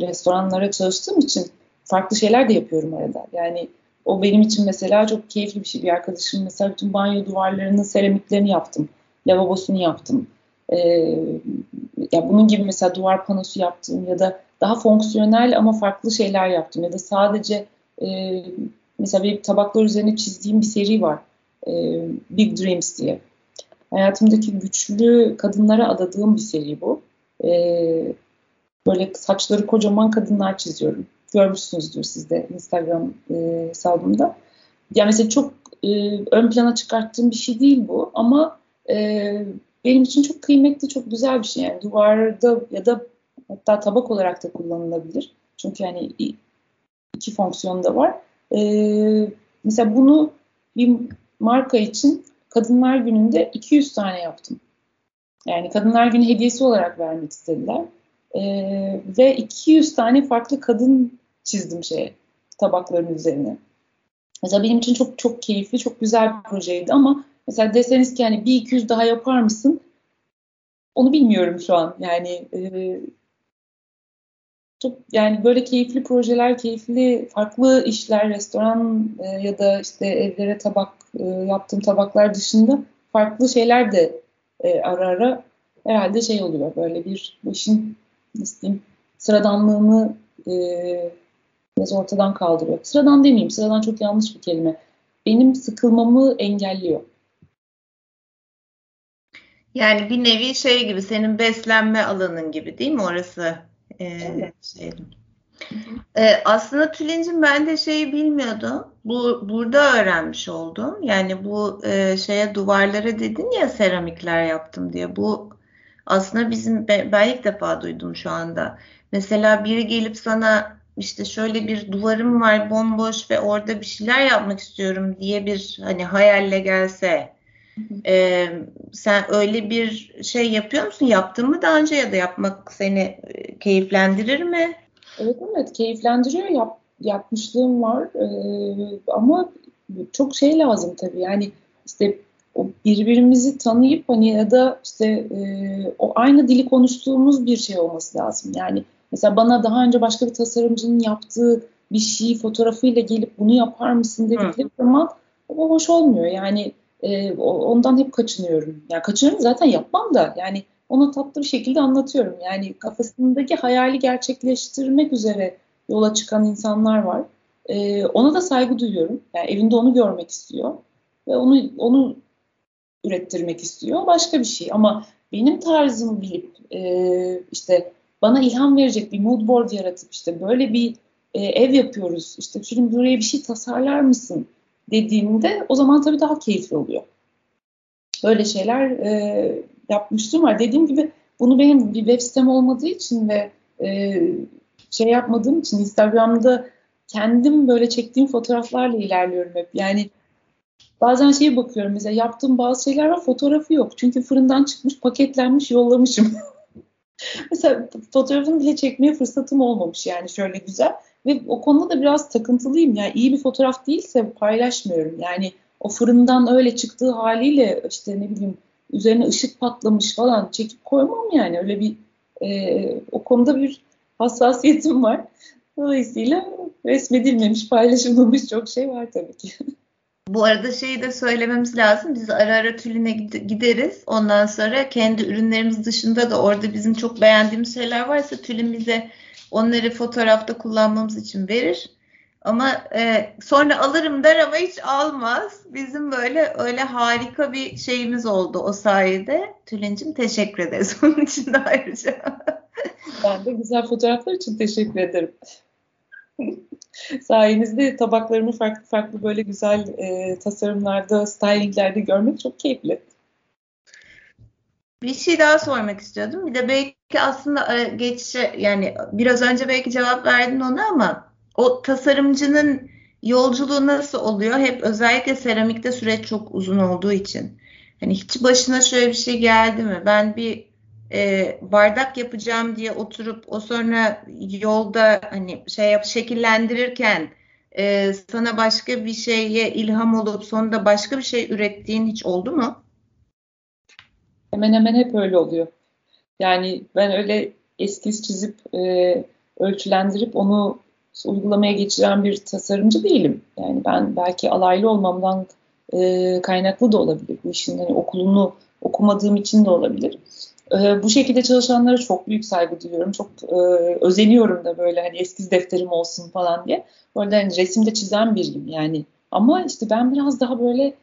restoranlara çalıştığım için farklı şeyler de yapıyorum arada. Yani o benim için mesela çok keyifli bir şey. Bir arkadaşım mesela bütün banyo duvarlarının seramiklerini yaptım. Lavabosunu yaptım. Ee, ya bunun gibi mesela duvar panosu yaptım ya da daha fonksiyonel ama farklı şeyler yaptım. Ya da sadece e, mesela bir tabaklar üzerine çizdiğim bir seri var. E, Big Dreams diye. Hayatımdaki güçlü kadınlara adadığım bir seri bu. E, böyle saçları kocaman kadınlar çiziyorum görmüşsünüzdür siz de Instagram e, hesabımda. Yani mesela çok e, ön plana çıkarttığım bir şey değil bu ama e, benim için çok kıymetli, çok güzel bir şey. Yani duvarda ya da hatta tabak olarak da kullanılabilir. Çünkü yani iki fonksiyon da var. E, mesela bunu bir marka için Kadınlar Günü'nde 200 tane yaptım. Yani Kadınlar Günü hediyesi olarak vermek istediler. Ee, ve 200 tane farklı kadın çizdim şey tabakların üzerine. Mesela benim için çok çok keyifli, çok güzel bir projeydi ama mesela deseniz ki hani bir iki yüz daha yapar mısın? Onu bilmiyorum şu an. Yani e, çok yani böyle keyifli projeler, keyifli farklı işler, restoran e, ya da işte evlere tabak e, yaptığım tabaklar dışında farklı şeyler de e, ara ara herhalde şey oluyor. Böyle bir işin nasıl diyeyim sıradanlığını e, biraz ortadan kaldırıyor. Sıradan demeyeyim, sıradan çok yanlış bir kelime. Benim sıkılmamı engelliyor. Yani bir nevi şey gibi, senin beslenme alanın gibi değil mi orası? Ee, evet. Şey. Ee, aslında Tülin'cim ben de şeyi bilmiyordum. Bu burada öğrenmiş oldum. Yani bu e, şeye duvarlara dedin ya seramikler yaptım diye. Bu aslında bizim ben ilk defa duydum şu anda. Mesela biri gelip sana işte şöyle bir duvarım var bomboş ve orada bir şeyler yapmak istiyorum diye bir hani hayalle gelse e, sen öyle bir şey yapıyor musun? Yaptın mı daha önce ya da yapmak seni keyiflendirir mi? Evet evet keyiflendiriyor. Yap, yapmışlığım var ee, ama çok şey lazım tabii. Yani işte o birbirimizi tanıyıp hani ya da işte e, o aynı dili konuştuğumuz bir şey olması lazım. Yani mesela bana daha önce başka bir tasarımcının yaptığı bir şeyi fotoğrafıyla gelip bunu yapar mısın dedikleri zaman o hoş olmuyor. Yani e, ondan hep kaçınıyorum. Yani kaçınıyorum zaten yapmam da yani ona tatlı bir şekilde anlatıyorum. Yani kafasındaki hayali gerçekleştirmek üzere yola çıkan insanlar var. E, ona da saygı duyuyorum. Yani evinde onu görmek istiyor ve onu onu ürettirmek istiyor. Başka bir şey ama benim tarzımı bilip e, işte bana ilham verecek bir mood board yaratıp işte böyle bir e, ev yapıyoruz. İşte şimdi buraya bir şey tasarlar mısın dediğimde o zaman tabii daha keyifli oluyor. Böyle şeyler e, yapmıştım var. Dediğim gibi bunu benim bir web sitem olmadığı için ve e, şey yapmadığım için Instagram'da kendim böyle çektiğim fotoğraflarla ilerliyorum hep. Yani bazen şeye bakıyorum mesela yaptığım bazı şeyler var fotoğrafı yok. Çünkü fırından çıkmış paketlenmiş yollamışım. [laughs] mesela fotoğrafını bile çekmeye fırsatım olmamış yani şöyle güzel. Ve o konuda da biraz takıntılıyım. Yani iyi bir fotoğraf değilse paylaşmıyorum. Yani o fırından öyle çıktığı haliyle işte ne bileyim üzerine ışık patlamış falan çekip koymam yani. Öyle bir e, o konuda bir hassasiyetim var. Dolayısıyla resmedilmemiş, paylaşılmamış çok şey var tabii ki. [laughs] Bu arada şeyi de söylememiz lazım. Biz ara ara Tülin'e gideriz. Ondan sonra kendi ürünlerimiz dışında da orada bizim çok beğendiğimiz şeyler varsa Tülin bize onları fotoğrafta kullanmamız için verir. Ama e, sonra alırım der ama hiç almaz. Bizim böyle öyle harika bir şeyimiz oldu o sayede. Tülin'cim teşekkür ederiz [laughs] onun için de ayrıca. ben de güzel fotoğraflar için teşekkür ederim. [laughs] Sayenizde tabaklarımı farklı farklı böyle güzel e, tasarımlarda, stylinglerde görmek çok keyifli. Bir şey daha sormak istiyordum. Bir de belki aslında e, geç yani biraz önce belki cevap verdin ona ama o tasarımcının yolculuğu nasıl oluyor? Hep özellikle seramikte süreç çok uzun olduğu için. Hani hiç başına şöyle bir şey geldi mi? Ben bir e, bardak yapacağım diye oturup o sonra yolda hani şey yap şekillendirirken e, sana başka bir şeye ilham olup sonunda başka bir şey ürettiğin hiç oldu mu? Hemen hemen hep öyle oluyor. Yani ben öyle eskiz çizip e, ölçülendirip onu uygulamaya geçiren bir tasarımcı değilim. Yani ben belki alaylı olmamdan e, kaynaklı da olabilir. Bu işin hani okulunu okumadığım için de olabilir. E, bu şekilde çalışanlara çok büyük saygı duyuyorum. Çok e, özeniyorum da böyle hani eskiz defterim olsun falan diye. Böyle hani resimde çizen biriyim yani. Ama işte ben biraz daha böyle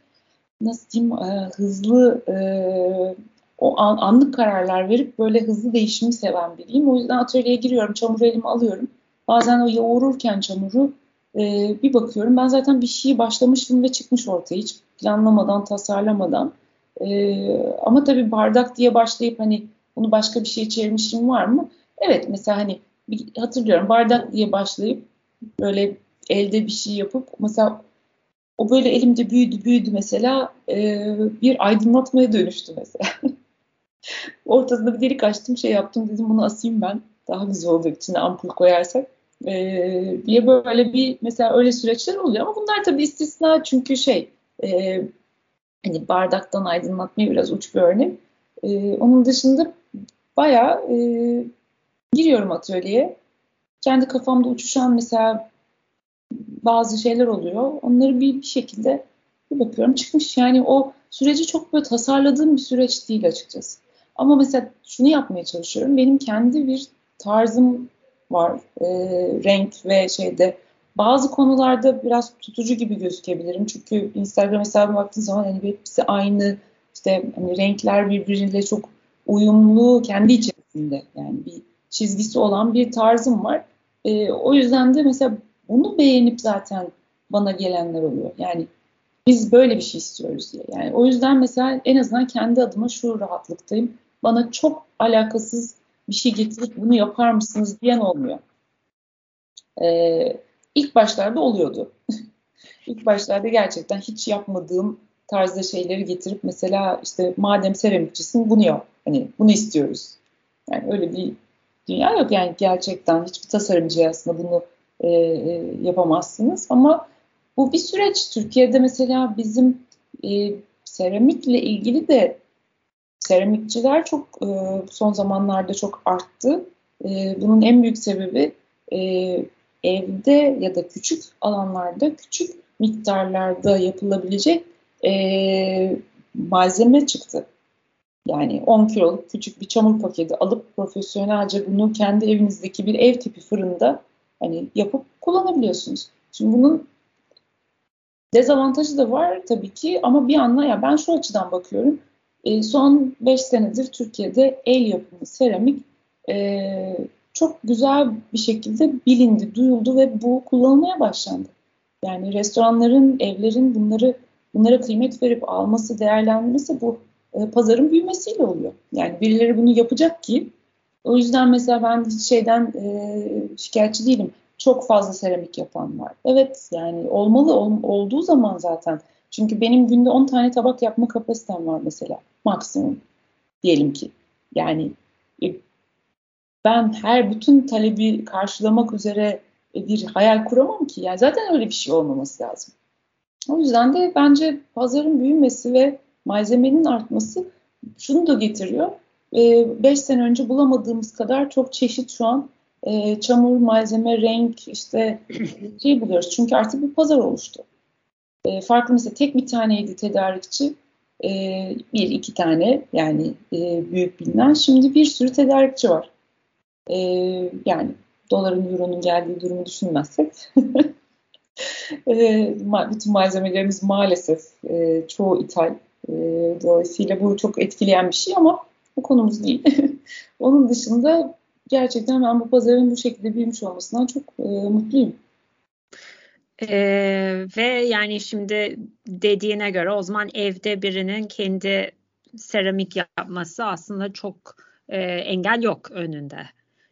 nasıl diyeyim e, hızlı e, o an, anlık kararlar verip böyle hızlı değişimi seven biriyim. O yüzden atölyeye giriyorum, çamuru elime alıyorum. Bazen o yoğururken çamuru e, bir bakıyorum. Ben zaten bir şeyi başlamışım ve çıkmış ortaya hiç planlamadan, tasarlamadan. E, ama tabii bardak diye başlayıp hani bunu başka bir şeye çevirmişim var mı? Evet mesela hani hatırlıyorum bardak diye başlayıp böyle elde bir şey yapıp mesela o böyle elimde büyüdü büyüdü mesela e, bir aydınlatmaya dönüştü mesela. [laughs] Ortasında bir delik açtım şey yaptım dedim bunu asayım ben daha güzel olur içine ampul koyarsak e, diye böyle bir mesela öyle süreçler oluyor ama bunlar tabii istisna çünkü şey e, hani bardaktan aydınlatmaya biraz uç bir örnek. E, onun dışında bayağı e, giriyorum atölyeye. Kendi kafamda uçuşan mesela bazı şeyler oluyor. Onları bir, bir şekilde bir bakıyorum çıkmış. Yani o süreci çok böyle tasarladığım bir süreç değil açıkçası. Ama mesela şunu yapmaya çalışıyorum. Benim kendi bir tarzım var. E, renk ve şeyde bazı konularda biraz tutucu gibi gözükebilirim. Çünkü Instagram hesabıma baktığın zaman hani hepsi aynı işte hani renkler birbiriyle çok uyumlu kendi içerisinde yani bir çizgisi olan bir tarzım var. E, o yüzden de mesela bunu beğenip zaten bana gelenler oluyor. Yani biz böyle bir şey istiyoruz diye. Yani o yüzden mesela en azından kendi adıma şu rahatlıktayım. Bana çok alakasız bir şey getirip bunu yapar mısınız diyen olmuyor. E, ilk başlarda oluyordu. [laughs] ilk başlarda gerçekten hiç yapmadığım tarzda şeyleri getirip mesela işte madem seramikçisin bunu yap. Hani bunu istiyoruz. Yani öyle bir dünya yok yani gerçekten hiçbir tasarımcı aslında bunu e, e, yapamazsınız ama bu bir süreç. Türkiye'de mesela bizim e, seramikle ilgili de seramikçiler çok e, son zamanlarda çok arttı. E, bunun en büyük sebebi e, evde ya da küçük alanlarda küçük miktarlarda yapılabilecek e, malzeme çıktı. Yani 10 kiloluk küçük bir çamur paketi alıp profesyonelce bunu kendi evinizdeki bir ev tipi fırında hani yapıp kullanabiliyorsunuz. Şimdi bunun dezavantajı da var tabii ki ama bir anla ya ben şu açıdan bakıyorum. E, son 5 senedir Türkiye'de el yapımı seramik e, çok güzel bir şekilde bilindi, duyuldu ve bu kullanılmaya başlandı. Yani restoranların, evlerin bunları bunlara kıymet verip alması, değerlendirmesi bu e, pazarın büyümesiyle oluyor. Yani birileri bunu yapacak ki o yüzden mesela ben hiç şeyden e, şikayetçi değilim. Çok fazla seramik yapan var. Evet yani olmalı ol, olduğu zaman zaten. Çünkü benim günde 10 tane tabak yapma kapasitem var mesela. Maksimum diyelim ki. Yani e, ben her bütün talebi karşılamak üzere bir hayal kuramam ki. Yani zaten öyle bir şey olmaması lazım. O yüzden de bence pazarın büyümesi ve malzemenin artması şunu da getiriyor. 5 e, sene önce bulamadığımız kadar çok çeşit şu an e, çamur, malzeme, renk işte şey buluyoruz. Çünkü artık bir pazar oluştu. E, farklı mesela tek bir taneydi tedarikçi. E, bir iki tane yani e, büyük bilinen. Şimdi bir sürü tedarikçi var. E, yani doların, euronun geldiği durumu düşünmezsek. [laughs] e, bütün malzemelerimiz maalesef e, çoğu ithal. E, dolayısıyla bu çok etkileyen bir şey ama bu konumuz değil. [laughs] Onun dışında gerçekten ben bu pazarın bu şekilde büyümüş olmasından çok e, mutluyum. Ee, ve yani şimdi dediğine göre o zaman evde birinin kendi seramik yapması aslında çok e, engel yok önünde.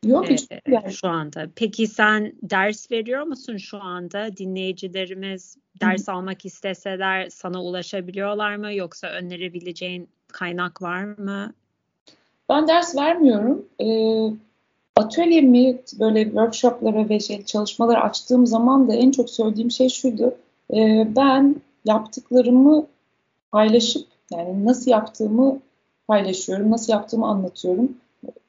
Yok hiç ee, yani. şu anda. Peki sen ders veriyor musun şu anda? Dinleyicilerimiz ders Hı. almak isteseler sana ulaşabiliyorlar mı? Yoksa önerebileceğin kaynak var mı? Ben ders vermiyorum. E, atölyemi böyle workshoplara ve şey, çalışmalar açtığım zaman da en çok söylediğim şey şuydu. E, ben yaptıklarımı paylaşıp yani nasıl yaptığımı paylaşıyorum, nasıl yaptığımı anlatıyorum.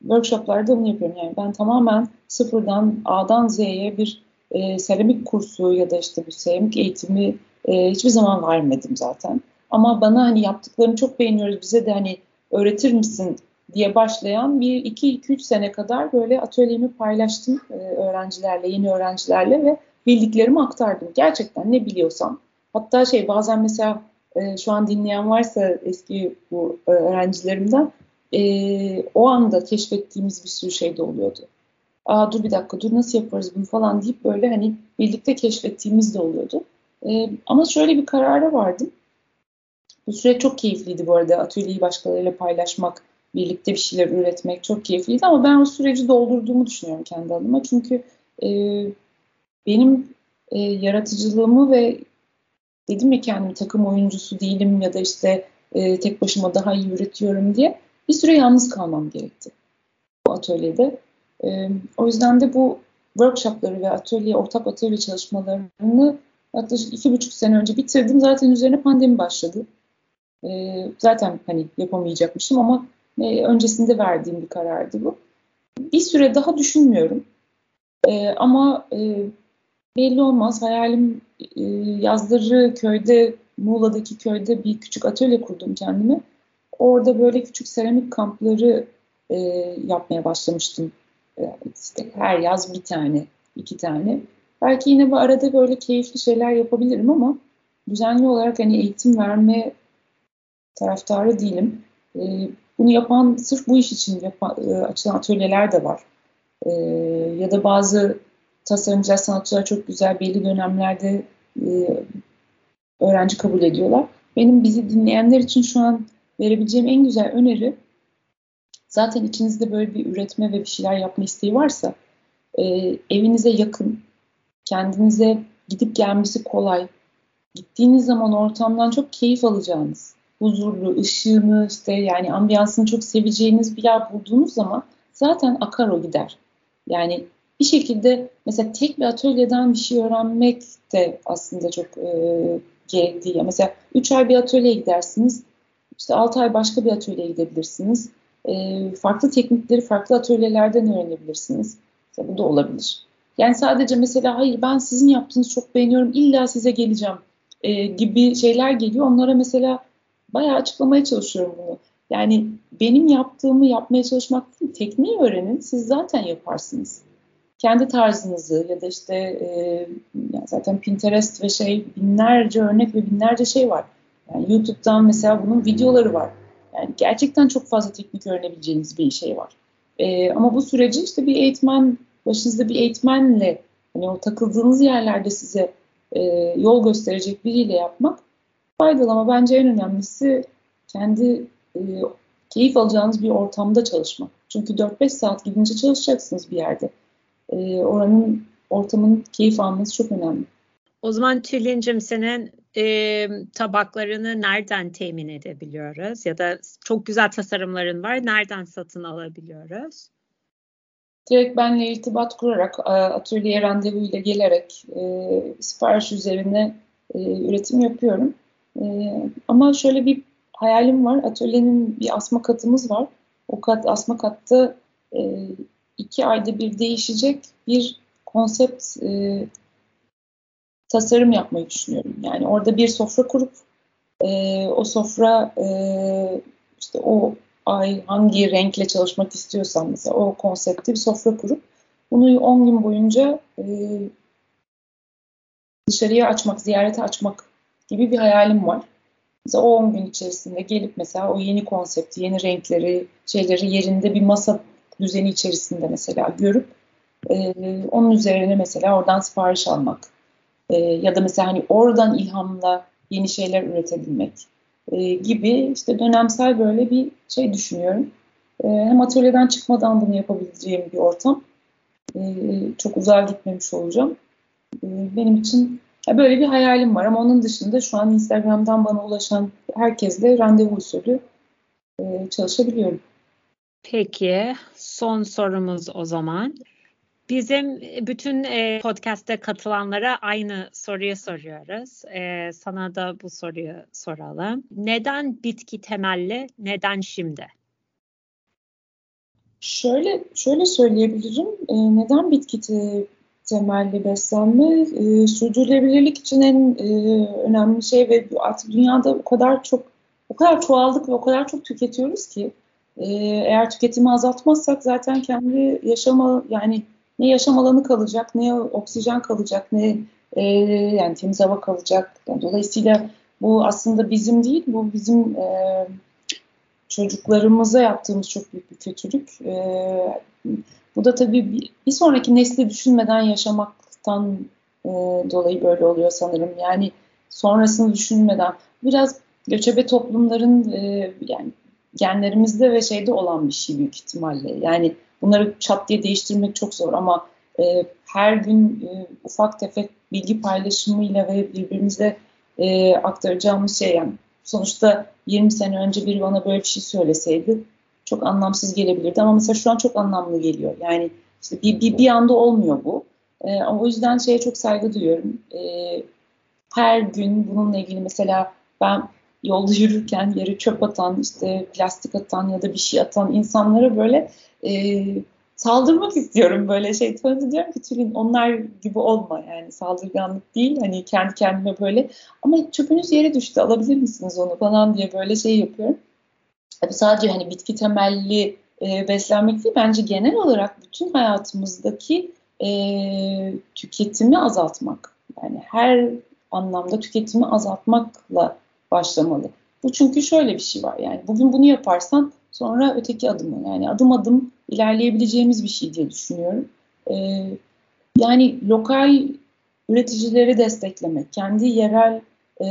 Workshoplarda bunu yapıyorum. Yani ben tamamen sıfırdan A'dan Z'ye bir e, seramik kursu ya da işte bir seramik eğitimi e, hiçbir zaman vermedim zaten. Ama bana hani yaptıklarını çok beğeniyoruz bize de hani öğretir misin diye başlayan bir 2-2-3 sene kadar böyle atölyemi paylaştım e, öğrencilerle, yeni öğrencilerle ve bildiklerimi aktardım. Gerçekten ne biliyorsam. Hatta şey bazen mesela e, şu an dinleyen varsa eski bu e, öğrencilerimden o anda keşfettiğimiz bir sürü şey de oluyordu. Aa dur bir dakika dur nasıl yaparız bunu falan deyip böyle hani birlikte keşfettiğimiz de oluyordu. Ama şöyle bir karara vardım. Bu süreç çok keyifliydi bu arada atölyeyi başkalarıyla paylaşmak birlikte bir şeyler üretmek çok keyifliydi ama ben o süreci doldurduğumu düşünüyorum kendi adıma. Çünkü e, benim e, yaratıcılığımı ve dedim ya kendimi takım oyuncusu değilim ya da işte e, tek başıma daha iyi üretiyorum diye bir süre yalnız kalmam gerekti bu atölyede. E, o yüzden de bu workshopları ve atölye, ortak atölye çalışmalarını yaklaşık iki buçuk sene önce bitirdim. Zaten üzerine pandemi başladı. E, zaten hani yapamayacakmışım ama e, öncesinde verdiğim bir karardı bu. Bir süre daha düşünmüyorum. E, ama e, belli olmaz. Hayalim e, yazları köyde, Muğla'daki köyde bir küçük atölye kurdum kendime. Orada böyle küçük seramik kampları e, yapmaya başlamıştım. E, işte her yaz bir tane, iki tane. Belki yine bu arada böyle keyifli şeyler yapabilirim ama düzenli olarak hani eğitim verme taraftarı değilim. E, bunu yapan sırf bu iş için yapan, e, açılan atölyeler de var. E, ya da bazı tasarımcılar, sanatçılar çok güzel belli dönemlerde e, öğrenci kabul ediyorlar. Benim bizi dinleyenler için şu an verebileceğim en güzel öneri zaten içinizde böyle bir üretme ve bir şeyler yapma isteği varsa e, evinize yakın kendinize gidip gelmesi kolay. Gittiğiniz zaman ortamdan çok keyif alacağınız, huzurlu, ışığını işte yani ambiyansını çok seveceğiniz bir yer bulduğunuz zaman zaten akar o gider. Yani bir şekilde mesela tek bir atölyeden bir şey öğrenmek de aslında çok e, gerekli. Ya mesela 3 ay bir atölyeye gidersiniz, işte 6 ay başka bir atölyeye gidebilirsiniz. E, farklı teknikleri farklı atölyelerden öğrenebilirsiniz. Mesela bu da olabilir. Yani sadece mesela hayır ben sizin yaptığınızı çok beğeniyorum illa size geleceğim e, gibi şeyler geliyor. Onlara mesela bayağı açıklamaya çalışıyorum bunu. Yani benim yaptığımı yapmaya çalışmak değil, tekniği öğrenin, siz zaten yaparsınız. Kendi tarzınızı ya da işte e, zaten Pinterest ve şey binlerce örnek ve binlerce şey var. Yani YouTube'dan mesela bunun videoları var. Yani gerçekten çok fazla teknik öğrenebileceğiniz bir şey var. E, ama bu süreci işte bir eğitmen, başınızda bir eğitmenle hani o takıldığınız yerlerde size e, yol gösterecek biriyle yapmak faydalı ama bence en önemlisi kendi e, keyif alacağınız bir ortamda çalışmak. Çünkü 4-5 saat gidince çalışacaksınız bir yerde. E, oranın ortamın keyif alması çok önemli. O zaman Tülin'cim senin e, tabaklarını nereden temin edebiliyoruz? Ya da çok güzel tasarımların var. Nereden satın alabiliyoruz? Direkt benle irtibat kurarak, atölye randevu ile gelerek e, sipariş üzerine e, üretim yapıyorum. E, ama şöyle bir hayalim var. Atölyenin bir asma katımız var. O kat asma katta e, iki ayda bir değişecek bir konsept e, tasarım yapmayı düşünüyorum. Yani orada bir sofra kurup e, o sofra e, işte o ay hangi renkle çalışmak istiyorsam mesela o konsepti bir sofra kurup bunu 10 gün boyunca e, dışarıya açmak, ziyarete açmak gibi bir hayalim var. Mesela o 10 gün içerisinde gelip mesela o yeni konsepti, yeni renkleri, şeyleri yerinde bir masa düzeni içerisinde mesela görüp e, onun üzerine mesela oradan sipariş almak e, ya da mesela hani oradan ilhamla yeni şeyler üretebilmek e, gibi işte dönemsel böyle bir şey düşünüyorum. E, hem atölyeden çıkmadan bunu yapabileceğim bir ortam. E, çok uzağa gitmemiş olacağım. E, benim için ya böyle bir hayalim var ama onun dışında şu an Instagram'dan bana ulaşan herkesle randevu usulü e, çalışabiliyorum. Peki son sorumuz o zaman. Bizim bütün e, podcast'te katılanlara aynı soruyu soruyoruz. E, sana da bu soruyu soralım. Neden bitki temelli, neden şimdi? Şöyle şöyle söyleyebilirim. E, neden bitki te, temelli beslenme? E, sürdürülebilirlik için en e, önemli şey ve artık dünyada o kadar çok o kadar çoğaldık ve o kadar çok tüketiyoruz ki e, eğer tüketimi azaltmazsak zaten kendi yaşama yani ne yaşam alanı kalacak, ne oksijen kalacak, ne e, yani temiz hava kalacak. Yani dolayısıyla bu aslında bizim değil, bu bizim e, çocuklarımıza yaptığımız çok büyük bir kötülük. E, bu da tabii bir, bir sonraki nesli düşünmeden yaşamaktan e, dolayı böyle oluyor sanırım. Yani sonrasını düşünmeden biraz göçebe toplumların e, yani genlerimizde ve şeyde olan bir şey büyük ihtimalle. Yani Bunları çat diye değiştirmek çok zor ama e, her gün e, ufak tefek bilgi paylaşımıyla ve birbirimize e, aktaracağımız şey yani sonuçta 20 sene önce biri bana böyle bir şey söyleseydi çok anlamsız gelebilirdi ama mesela şu an çok anlamlı geliyor. Yani işte bir, bir, bir anda olmuyor bu. E, o yüzden şeye çok saygı duyuyorum. E, her gün bununla ilgili mesela ben yolda [laughs] yürürken yere çöp atan, işte plastik atan ya da bir şey atan insanlara böyle e, saldırmak istiyorum böyle şey. Sonra diyorum ki Tülin onlar gibi olma yani saldırganlık değil hani kendi kendime böyle ama çöpünüz yere düştü alabilir misiniz onu falan diye böyle şey yapıyorum. Tabii sadece hani bitki temelli e, beslenmek değil bence genel olarak bütün hayatımızdaki e, tüketimi azaltmak. Yani her anlamda tüketimi azaltmakla başlamalı. Bu çünkü şöyle bir şey var yani bugün bunu yaparsan sonra öteki adımı yani adım adım ilerleyebileceğimiz bir şey diye düşünüyorum. Ee, yani lokal üreticileri desteklemek, kendi yerel e,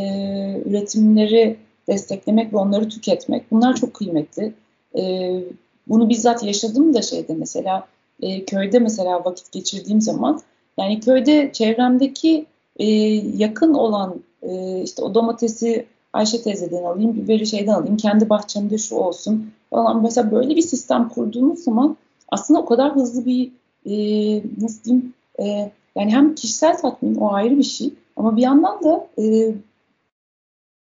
üretimleri desteklemek ve onları tüketmek bunlar çok kıymetli. Ee, bunu bizzat yaşadım da şeyde mesela e, köyde mesela vakit geçirdiğim zaman Yani köyde çevremdeki e, yakın olan e, işte o domatesi Ayşe teyzeden alayım, biberi şeyden alayım, kendi bahçemde şu olsun falan. Mesela böyle bir sistem kurduğumuz zaman aslında o kadar hızlı bir e, nasıl diyeyim e, yani hem kişisel tatmin o ayrı bir şey ama bir yandan da e,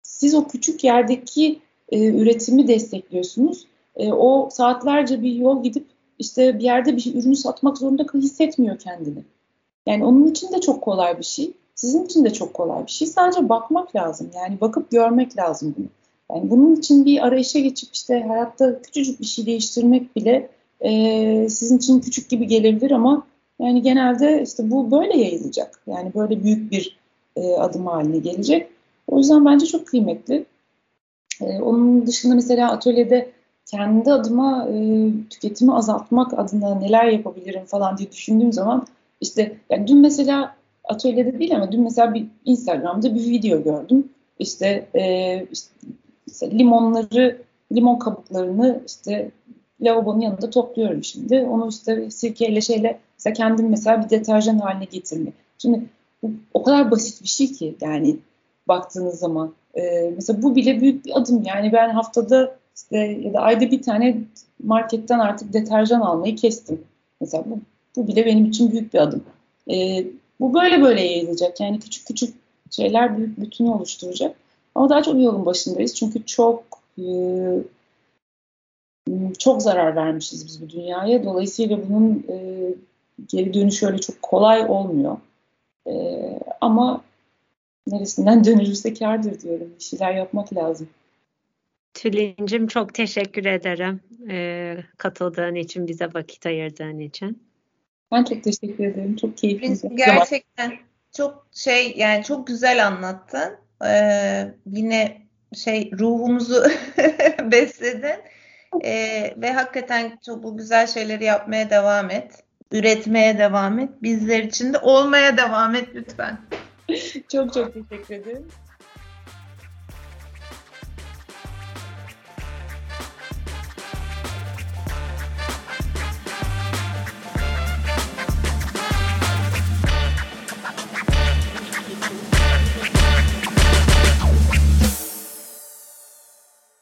siz o küçük yerdeki e, üretimi destekliyorsunuz. E, o saatlerce bir yol gidip işte bir yerde bir ürünü satmak zorunda hissetmiyor kendini. Yani onun için de çok kolay bir şey. Sizin için de çok kolay bir şey. Sadece bakmak lazım. Yani bakıp görmek lazım bunu. Yani bunun için bir arayışa geçip işte hayatta küçücük bir şey değiştirmek bile e, sizin için küçük gibi gelebilir ama yani genelde işte bu böyle yayılacak. Yani böyle büyük bir e, adım haline gelecek. O yüzden bence çok kıymetli. E, onun dışında mesela atölyede kendi adıma e, tüketimi azaltmak adına neler yapabilirim falan diye düşündüğüm zaman işte yani dün mesela atölyede değil ama dün mesela bir Instagram'da bir video gördüm. İşte, e, işte limonları, limon kabuklarını işte lavabonun yanında topluyorum şimdi. Onu işte sirkeyle şeyle mesela kendim mesela bir deterjan haline getirmek. Şimdi bu o kadar basit bir şey ki yani baktığınız zaman. E, mesela bu bile büyük bir adım. Yani ben haftada işte ya da ayda bir tane marketten artık deterjan almayı kestim. Mesela bu, bu bile benim için büyük bir adım. E, bu böyle böyle yayılacak. Yani küçük küçük şeyler büyük bütünü oluşturacak. Ama daha çok yolun başındayız. Çünkü çok e, çok zarar vermişiz biz bu dünyaya. Dolayısıyla bunun e, geri dönüşü öyle çok kolay olmuyor. E, ama neresinden [laughs] dönülürse kardır diyorum. Bir şeyler yapmak lazım. Tülin'cim çok teşekkür ederim e, katıldığın için, bize vakit ayırdığın için. Ben çok teşekkür ederim. Çok keyifli. Gerçekten çok şey yani çok güzel anlattın. Ee, yine şey ruhumuzu [laughs] besledin. Ee, ve hakikaten çok bu güzel şeyleri yapmaya devam et. Üretmeye devam et. Bizler için de olmaya devam et lütfen. [laughs] çok çok teşekkür ederim.